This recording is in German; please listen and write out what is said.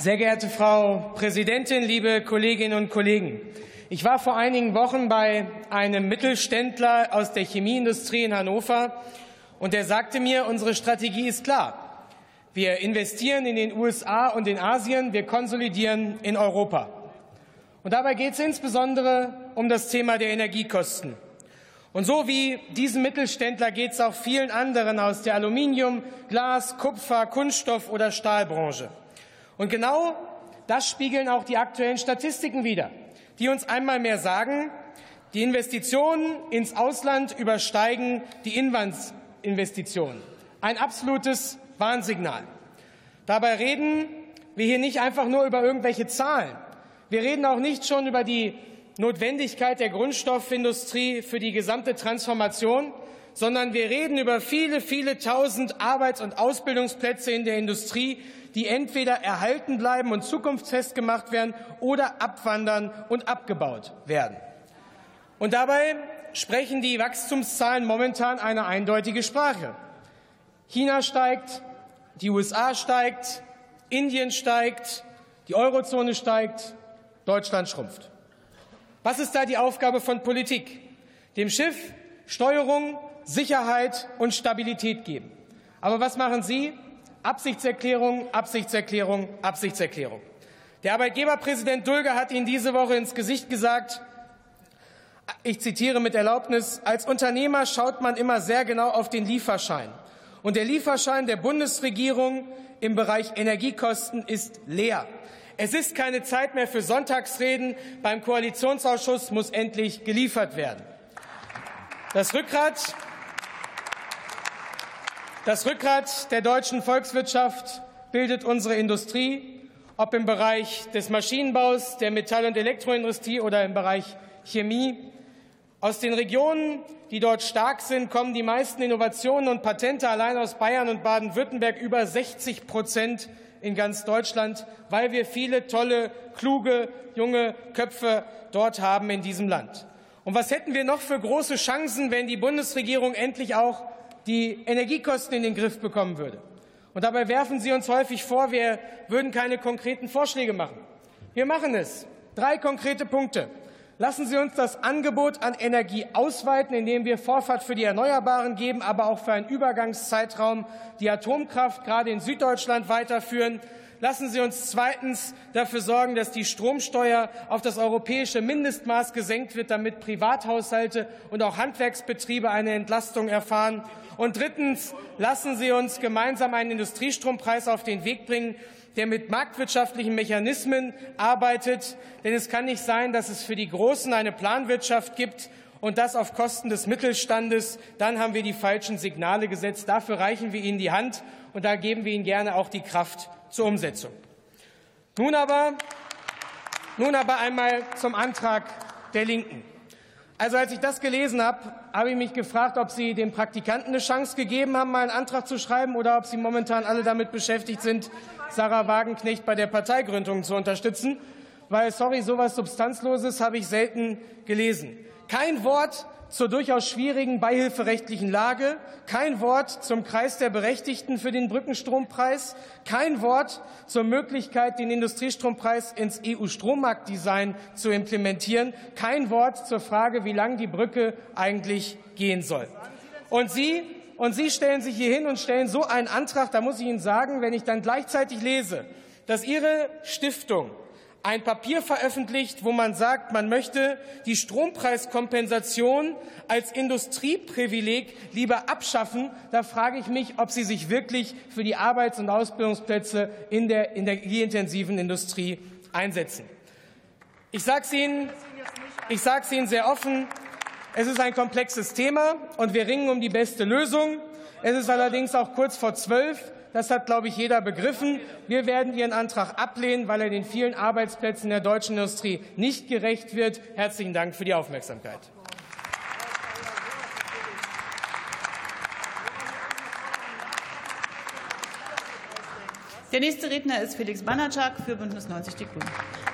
Sehr geehrte Frau Präsidentin, liebe Kolleginnen und Kollegen! Ich war vor einigen Wochen bei einem Mittelständler aus der Chemieindustrie in Hannover, und der sagte mir, unsere Strategie ist klar. Wir investieren in den USA und in Asien, wir konsolidieren in Europa. Und dabei geht es insbesondere um das Thema der Energiekosten. Und so wie diesem Mittelständler geht es auch vielen anderen aus der Aluminium, Glas, Kupfer, Kunststoff oder Stahlbranche. Und genau das spiegeln auch die aktuellen Statistiken wider, die uns einmal mehr sagen, die Investitionen ins Ausland übersteigen die Inlandsinvestitionen. Ein absolutes Warnsignal. Dabei reden wir hier nicht einfach nur über irgendwelche Zahlen. Wir reden auch nicht schon über die Notwendigkeit der Grundstoffindustrie für die gesamte Transformation, sondern wir reden über viele, viele tausend Arbeits- und Ausbildungsplätze in der Industrie, die entweder erhalten bleiben und zukunftsfest gemacht werden oder abwandern und abgebaut werden. Und dabei sprechen die Wachstumszahlen momentan eine eindeutige Sprache. China steigt, die USA steigt, Indien steigt, die Eurozone steigt, Deutschland schrumpft. Was ist da die Aufgabe von Politik? Dem Schiff Steuerung, Sicherheit und Stabilität geben. Aber was machen Sie? Absichtserklärung, Absichtserklärung, Absichtserklärung. Der Arbeitgeberpräsident Dulger hat Ihnen diese Woche ins Gesicht gesagt, ich zitiere mit Erlaubnis, als Unternehmer schaut man immer sehr genau auf den Lieferschein. Und der Lieferschein der Bundesregierung im Bereich Energiekosten ist leer. Es ist keine Zeit mehr für Sonntagsreden. Beim Koalitionsausschuss muss endlich geliefert werden. Das Rückgrat, das Rückgrat der deutschen Volkswirtschaft bildet unsere Industrie, ob im Bereich des Maschinenbaus, der Metall- und Elektroindustrie oder im Bereich Chemie. Aus den Regionen, die dort stark sind, kommen die meisten Innovationen und Patente allein aus Bayern und Baden-Württemberg über 60 Prozent in ganz Deutschland, weil wir viele tolle, kluge, junge Köpfe dort haben in diesem Land. Und was hätten wir noch für große Chancen, wenn die Bundesregierung endlich auch die Energiekosten in den Griff bekommen würde? Und dabei werfen Sie uns häufig vor, wir würden keine konkreten Vorschläge machen. Wir machen es. Drei konkrete Punkte. Lassen Sie uns das Angebot an Energie ausweiten, indem wir Vorfahrt für die Erneuerbaren geben, aber auch für einen Übergangszeitraum die Atomkraft gerade in Süddeutschland weiterführen. Lassen Sie uns zweitens dafür sorgen, dass die Stromsteuer auf das europäische Mindestmaß gesenkt wird, damit Privathaushalte und auch Handwerksbetriebe eine Entlastung erfahren. Und drittens lassen Sie uns gemeinsam einen Industriestrompreis auf den Weg bringen, der mit marktwirtschaftlichen Mechanismen arbeitet. Denn es kann nicht sein, dass es für die Großen eine Planwirtschaft gibt und das auf Kosten des Mittelstandes. Dann haben wir die falschen Signale gesetzt. Dafür reichen wir Ihnen die Hand, und da geben wir Ihnen gerne auch die Kraft zur Umsetzung. Nun aber, nun aber einmal zum Antrag der Linken. Also als ich das gelesen habe, habe ich mich gefragt, ob Sie den Praktikanten eine Chance gegeben haben, mal einen Antrag zu schreiben, oder ob Sie momentan alle damit beschäftigt sind, Sarah Wagenknecht bei der Parteigründung zu unterstützen. Weil, sorry, sowas Substanzloses habe ich selten gelesen. Kein Wort zur durchaus schwierigen beihilferechtlichen Lage, kein Wort zum Kreis der Berechtigten für den Brückenstrompreis, kein Wort zur Möglichkeit, den Industriestrompreis ins EU-Strommarktdesign zu implementieren, kein Wort zur Frage, wie lang die Brücke eigentlich gehen soll. Und Sie, und Sie stellen sich hier hin und stellen so einen Antrag, da muss ich Ihnen sagen, wenn ich dann gleichzeitig lese, dass Ihre Stiftung ein Papier veröffentlicht, wo man sagt, man möchte die Strompreiskompensation als Industrieprivileg lieber abschaffen. Da frage ich mich, ob Sie sich wirklich für die Arbeits- und Ausbildungsplätze in der energieintensiven Industrie einsetzen. Ich sage es Ihnen, ich sage Ihnen sehr offen. Es ist ein komplexes Thema und wir ringen um die beste Lösung. Es ist allerdings auch kurz vor zwölf. Das hat, glaube ich, jeder begriffen. Wir werden Ihren Antrag ablehnen, weil er den vielen Arbeitsplätzen der deutschen Industrie nicht gerecht wird. Herzlichen Dank für die Aufmerksamkeit. Der nächste Redner ist Felix Banatschak für Bündnis 90 Die Grünen.